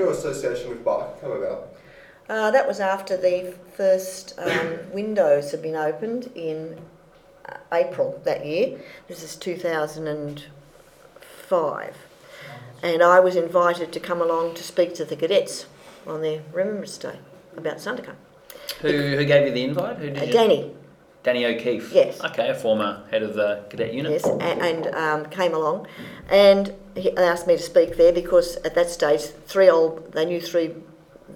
your association with Barker come about? Uh, that was after the first um, windows had been opened in uh, April that year. This is 2005. And I was invited to come along to speak to the cadets on their Remembrance Day about Sandakan. Who, who gave you the invite? Who did Uh, you? Danny, Danny O'Keefe. Yes. Okay, a former head of the cadet unit. yes, and, and um, came along, and he asked me to speak there because at that stage, three old, they knew three,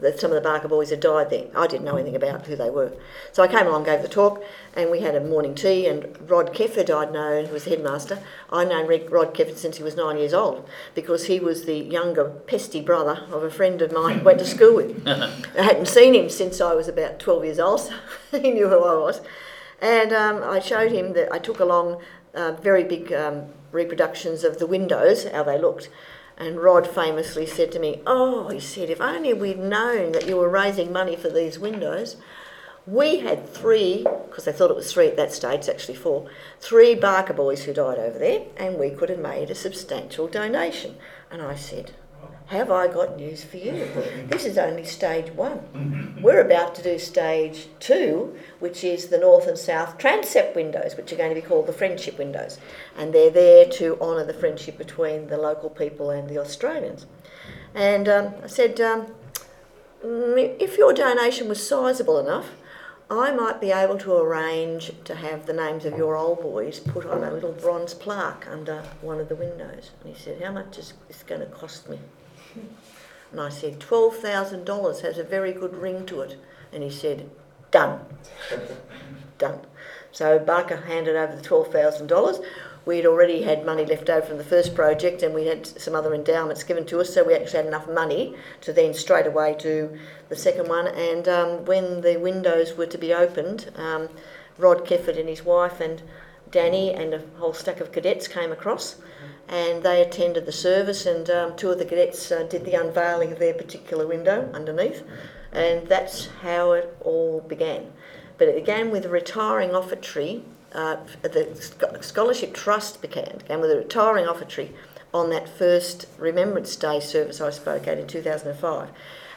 that some of the Barker boys had died there. I didn't know anything about who they were, so I came along, gave the talk, and we had a morning tea. And Rod Kefford, I'd known, who was headmaster. I'd known Rod Kefford since he was nine years old because he was the younger pesty brother of a friend of mine who went to school with. I hadn't seen him since I was about 12 years old, so he knew who I was. And um, I showed him that I took along uh, very big um, reproductions of the windows, how they looked. And Rod famously said to me, Oh, he said, if only we'd known that you were raising money for these windows. We had three, because they thought it was three at that stage, it's actually four, three Barker boys who died over there, and we could have made a substantial donation. And I said, Have I got news for you? This is only stage one. We're about to do stage two, which is the north and south transept windows, which are going to be called the friendship windows. And they're there to honour the friendship between the local people and the Australians. And um, I said, um, "Mm, if your donation was sizable enough, I might be able to arrange to have the names of your old boys put on a little bronze plaque under one of the windows. And he said, How much is this going to cost me? And I said, $12,000 has a very good ring to it. And he said, Done. Done. So Barker handed over the $12,000. We'd already had money left over from the first project and we had some other endowments given to us, so we actually had enough money to then straight away do the second one. And um, when the windows were to be opened, um, Rod Kefford and his wife and Danny and a whole stack of cadets came across and they attended the service and um, two of the cadets uh, did the unveiling of their particular window underneath and that's how it all began. But it began with a retiring offertory. Uh, the Scholarship Trust began, began with a retiring offertory on that first Remembrance Day service I spoke at in 2005.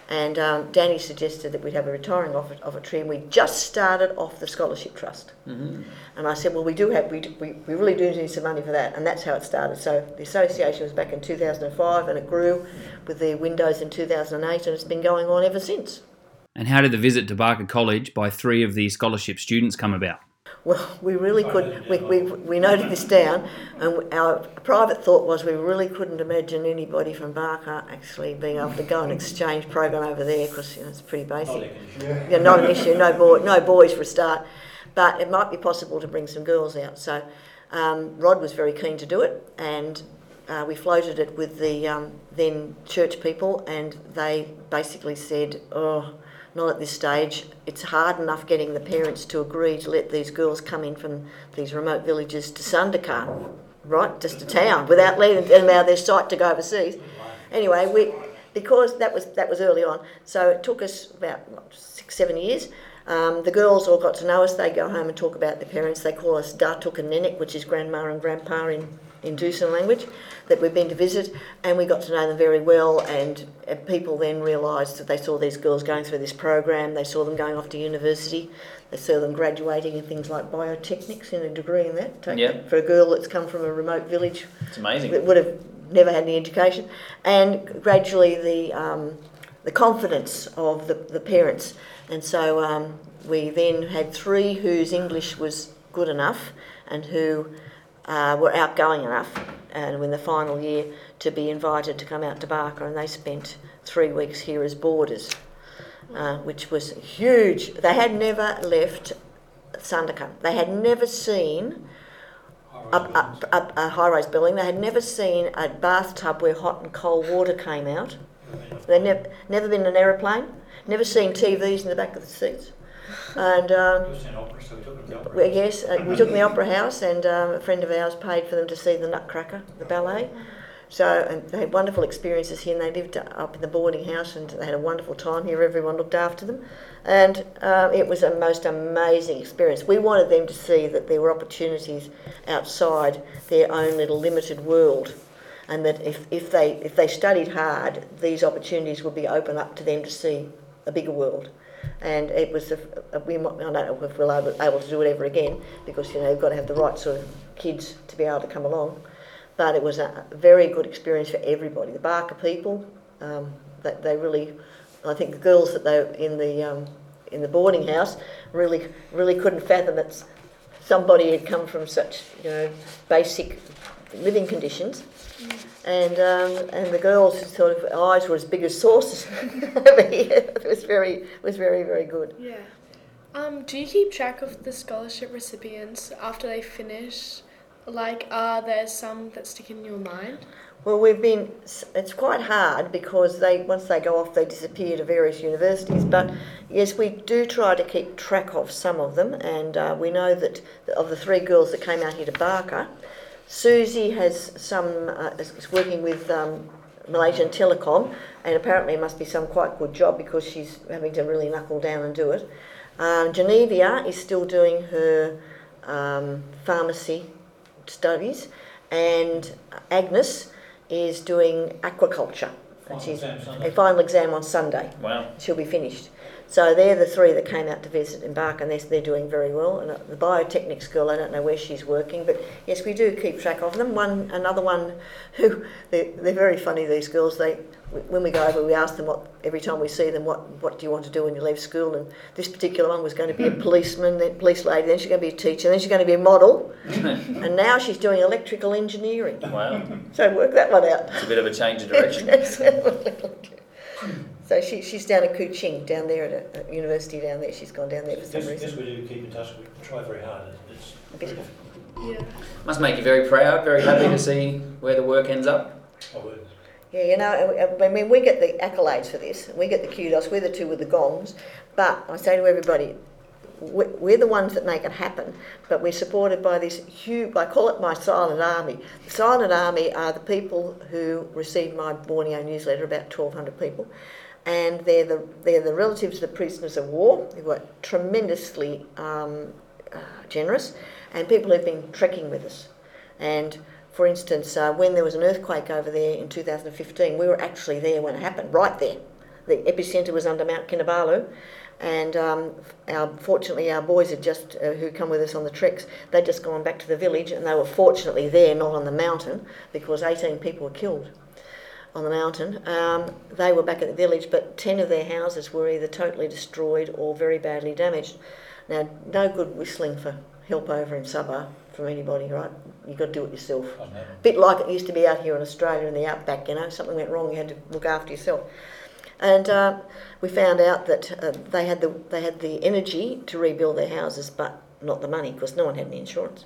And um, Danny suggested that we'd have a retiring offer- tree, and we just started off the Scholarship Trust. Mm-hmm. And I said, well, we do have, we, do- we, we really do need some money for that. And that's how it started. So the association was back in 2005 and it grew with the windows in 2008 and it's been going on ever since. And how did the visit to Barker College by three of the scholarship students come about? Well, we really could, we, we, we noted this down and our private thought was we really couldn't imagine anybody from Barker actually being able to go an exchange program over there because you know, it's pretty basic. Yeah, not an issue, no, boy, no boys for a start. But it might be possible to bring some girls out. So um, Rod was very keen to do it, and uh, we floated it with the um, then church people, and they basically said, "Oh, not at this stage. It's hard enough getting the parents to agree to let these girls come in from these remote villages to Sandakan, right, just to town, without letting them out of their sight to go overseas." Anyway, we because that was that was early on, so it took us about what, six, seven years. Um, the girls all got to know us. They go home and talk about their parents. They call us Datuk and Nenek, which is grandma and grandpa in, in Dusun language, that we've been to visit. And we got to know them very well. And, uh people then realised that they saw these girls going through this program. They saw them going off to university. They saw them graduating in things like biotechnics in a degree in that. Take Yeah. that For a girl that's come from a remote village It's amazing. that would have never had any education, and gradually the um, the confidence of the, the parents. And so um, we then had three whose English was good enough and who uh, were outgoing enough, and in the final year to be invited to come out to Barker, and they spent three weeks here as boarders, uh, which was huge. They had never left Sandakan. They had never seen a, a, a, a high-rise building. They had never seen a bathtub where hot and cold water came out. They'd never been in an aeroplane, never seen TVs in the back of the seats. And um, well, yes, uh, we took them to the Opera House, and um, a friend of ours paid for them to see the Nutcracker, the ballet. So and they had wonderful experiences here, and they lived up in the boarding house, and they had a wonderful time here. Everyone looked after them, and uh, it was a most amazing experience. We wanted them to see that there were opportunities outside their own little limited world, and that if, if they if they studied hard, these opportunities would be open up to them to see a bigger world. And it was a, a, we I don't know if we'll able, able to do it ever again because you know you've got to have the right sort of kids to be able to come along. But it was a very good experience for everybody. The Barker people, um, they, they really, I think the girls that they in the um, in the boarding house really really couldn't fathom that somebody had come from such you know basic living conditions. And um, and the girls' sort of eyes were as big as saucers over here. It was very was very very good. Yeah. Um, do you keep track of the scholarship recipients after they finish? Like, are there some that stick in your mind? Well, we've been. It's quite hard because they once they go off, they disappear to various universities. But yes, we do try to keep track of some of them, and uh, we know that of the three girls that came out here to Barker, Susie has some uh, is working with um, Malaysian Telecom, and apparently it must be some quite good job because she's having to really knuckle down and do it. Um, Genevia is still doing her um, pharmacy studies, and Agnes is doing aquaculture. Final she's exam Sunday. a final exam on Sunday. Wow. She'll be finished. So they're the three that came out to visit in Bark, and they're, they're doing very well. And uh, the biotechnic school, I don't know where she's working, but yes, we do keep track of them. One, another one, who they're, they're very funny. These girls, they when we go over, we ask them what every time we see them, what what do you want to do when you leave school? And this particular one was going to be a policeman, then police lady, then she's going to be a teacher, then she's going to be a model, and now she's doing electrical engineering. Wow. So work that one out. It's a bit of a change of direction. So she, she's down at Kuching, down there at a, a university down there. She's gone down there for some Yes, reason. yes, we do keep in touch. We try very hard. It's A bit- Yeah. Must make you very proud, very happy to see where the work ends up. I would. Yeah, you know, I mean, we get the accolades for this. We get the kudos. We're the two with the gongs. But I say to everybody, we- we're the ones that make it happen. But we're supported by this huge, I call it my silent army. The silent army are the people who receive my Borneo newsletter, about 1,200 people. And they're the, they're the relatives of the prisoners of war who are tremendously um, uh, generous and people who've been trekking with us. And for instance, uh, when there was an earthquake over there in 2015, we were actually there when it happened, right there. The epicentre was under Mount Kinabalu, and um, our, fortunately our boys had just, uh, who come with us on the treks, they'd just gone back to the village, and they were fortunately there, not on the mountain, because 18 people were killed on the mountain. Um, they were back at the village, but 10 of their houses were either totally destroyed or very badly damaged. Now, no good whistling for help over in Sabah from anybody, right? You've got to do it yourself. Doesn't bit like it used to be out here in Australia in the outback, you know, something went wrong, you had to look after yourself. And uh, we found out that uh, they had the they had the energy to rebuild their houses, but not the money because no one had any insurance.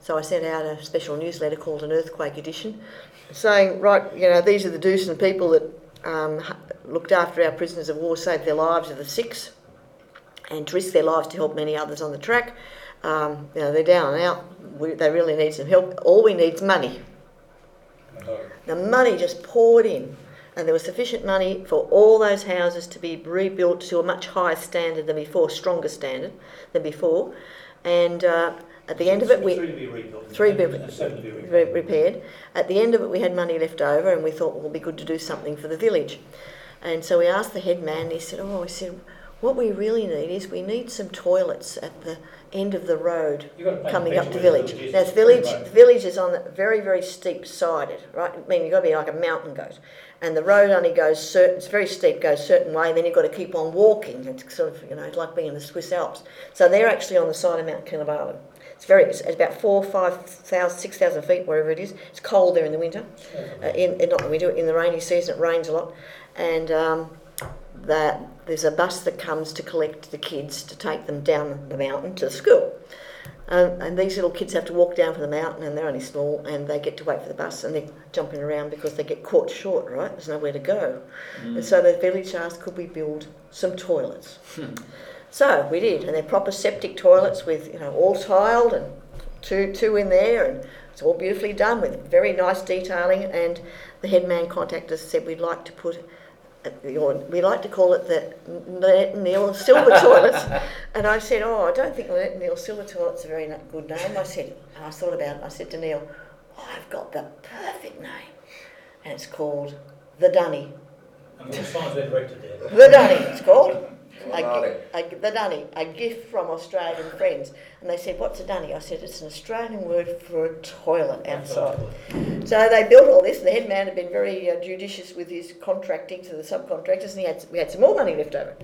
So I sent out a special newsletter called an earthquake edition, saying, right, you know, these are the decent people that um, looked after our prisoners of war, saved their lives of the six, and risked their lives to help many others on the track. Um, you know, they're down and out. We, they really need some help. All we need is money. The money just poured in, and there was sufficient money for all those houses to be rebuilt to a much higher standard than before, stronger standard than before. And uh, at the end of it, we three be rebuilt. three be and seven to be re- repaired. At the end of it, we had money left over, and we thought, well, it'll be good to do something for the village. And so we asked the head man, and he said, oh, he said, what we really need is we need some toilets at the end of the road You've got to paint a coming up to the village. village. Now, the village, village is on the very, very steep sided, right? I mean, you've got to be like a mountain goat. And the road only goes certain, it's very steep, goes certain way, and then you've got to keep on walking. It's sort of, you know, like being in the Swiss Alps. So they're actually on the side of Mount Kinabalu. It's very, it's, about four, five thousand, six thousand feet, wherever it is. It's cold there in the winter. Uh, in, in not the winter, in the rainy season, it rains a lot. And um, that there's a bus that comes to collect the kids to take them down the mountain to school. Um, and these little kids have to walk down from the mountain and they're only small and they get to wait for the bus and they're jumping around because they get caught short, right? There's nowhere to go. And so the village asked, could we build some toilets? So we did, and they're proper septic toilets with, you know, all tiled and two, two in there and it's all beautifully done with very nice detailing and the head man contacted us and said we'd like to put Uh, we like to call it the Neil Silver toilets. And I said, oh, I don't think Neil Silver toilets a very good name. I said, and I thought about it. I said to Neil, oh, I've got the perfect name. and it's called The Dunny. And what signs been there? The Dunny, it's called. A, a, the Dunny, a gift from Australian friends. And they said, What's a Dunny? I said, It's an Australian word for a toilet outside. So they built all this. The head man had been very uh, judicious with his contracting to the subcontractors, and he had, we had some more money left over.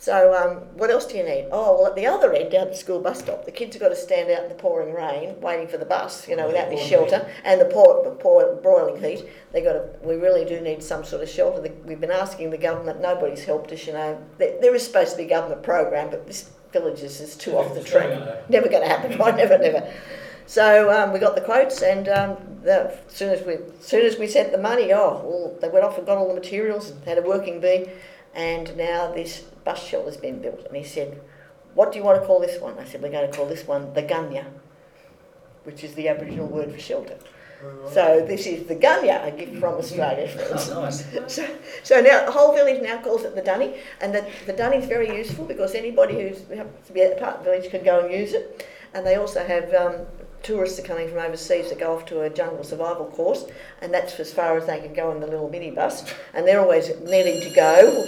So, um, what else do you need? Oh, well, at the other end, down at the school bus stop, the kids have got to stand out in the pouring rain, waiting for the bus, you know, without any shelter, and the pour, the pour, broiling heat. They got to. We really do need some sort of shelter. We've been asking the government. Nobody's helped us, you know. There, there is supposed to be a government program, but this village is just too off the track. Never going to happen. Right? Never, never. So um, we got the quotes, and um, the, as soon as we, as soon as we sent the money, oh, well, they went off and got all the materials and had a working bee, and now this bus shelter's been built. And he said, "What do you want to call this one?" I said, "We're going to call this one the gunya, which is the Aboriginal word for shelter." So this is the gunya, a gift from Australia. Oh, nice. So, so now the whole village now calls it the dunny, and the, the dunny is very useful because anybody who's happens to be at the part of the village can go and use it. And they also have um, tourists are coming from overseas that go off to a jungle survival course, and that's as far as they can go in the little minibus. And they're always needing to go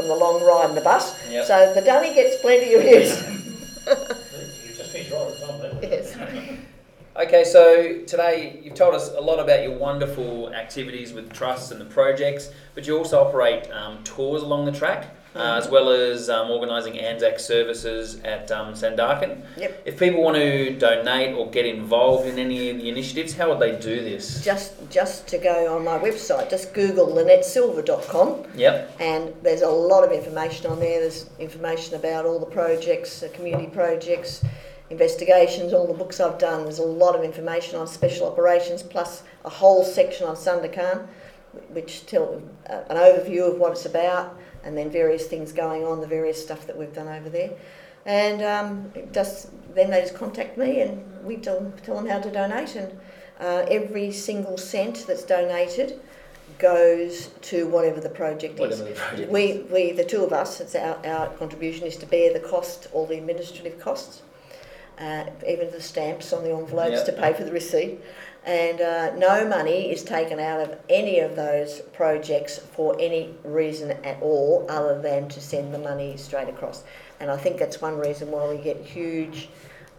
from the long ride in the bus. Yep. So the dunny gets plenty of use. You just finished right on time, haven't you? yes. Okay, so today you've told us a lot about your wonderful activities with trusts and the projects, but you also operate um, tours along the track, uh, as well as um, organising Anzac services at um, Sandakan. Yep. If people want to donate or get involved in any of the initiatives, how would they do this? Just just to go on my website, just Google lynettesilver.com. Yep. and there's a lot of information on there. There's information about all the projects, community projects, investigations, all the books I've done. There's a lot of information on special operations, plus a whole section on Sandakan, which tell uh, an overview of what it's about, and then various things going on, the various stuff that we've done over there. And um, just then they just contact me, and we tell, tell them how to donate, and uh, every single cent that's donated goes to whatever the project is. Whatever the project is. We, we, the two of us, it's our, our contribution is to bear the cost, all the administrative costs, uh, even the stamps on the envelopes Yeah. to pay for the receipt. And uh, no money is taken out of any of those projects for any reason at all other than to send the money straight across. And I think that's one reason why we get huge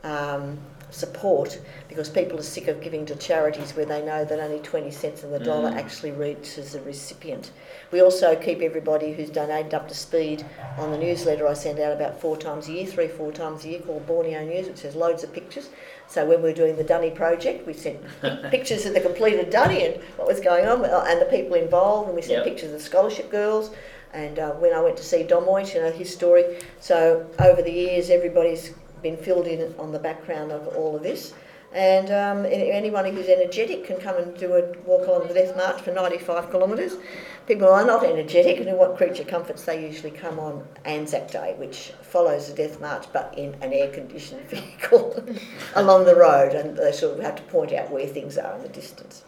um, support because people are sick of giving to charities where they know that only 20 cents of the dollar Mm. actually reaches the recipient. We also keep everybody who's donated up to speed on the newsletter I send out about four times a year, three, four times a year, called Borneo News, which has loads of pictures. So when we're doing the Dunny project, we sent pictures of the completed Dunny and what was going on uh, and the people involved, and we sent Yep. pictures of the scholarship girls. And uh, when I went to see Domoit, you know, his story. So over the years, everybody's been filled in on the background of all of this. And um, anyone who's energetic can come and do a walk along the Death March for 95 kilometres. People who are not energetic and who want creature comforts, they usually come on Anzac Day, which follows the Death March but in an air conditioned vehicle along the road. And they sort of have to point out where things are in the distance.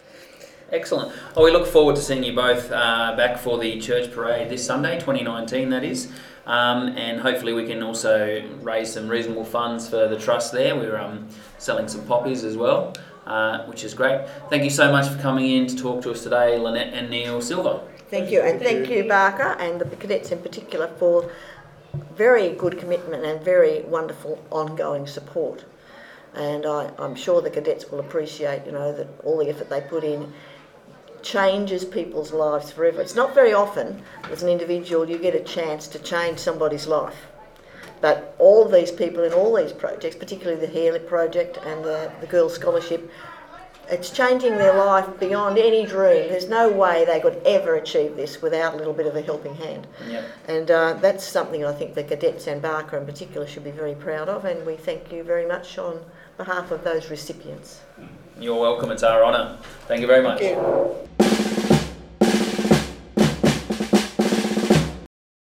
Excellent. Well, we look forward to seeing you both uh, back for the church parade this Sunday, 2019, that is. Um, and hopefully, we can also raise some reasonable funds for the trust there. We're um, selling some poppies as well, uh, which is great. Thank you so much for coming in to talk to us today, Lynette and Neil Silver. Thank you, and thank you, Barker, and the cadets in particular for very good commitment and very wonderful ongoing support. And I, I'm sure the cadets will appreciate, you know, that all the effort they put in changes people's lives forever. It's not very often, as an individual, you get a chance to change somebody's life. But all these people in all these projects, particularly the Healy project and the, the Girls' Scholarship, it's changing their life beyond any dream. There's no way they could ever achieve this without a little bit of a helping hand. Yep. And uh, that's something I think the cadets and Barker in particular should be very proud of, and we thank you very much on behalf of those recipients. You're welcome. It's our honour. Thank you very much. Thank you.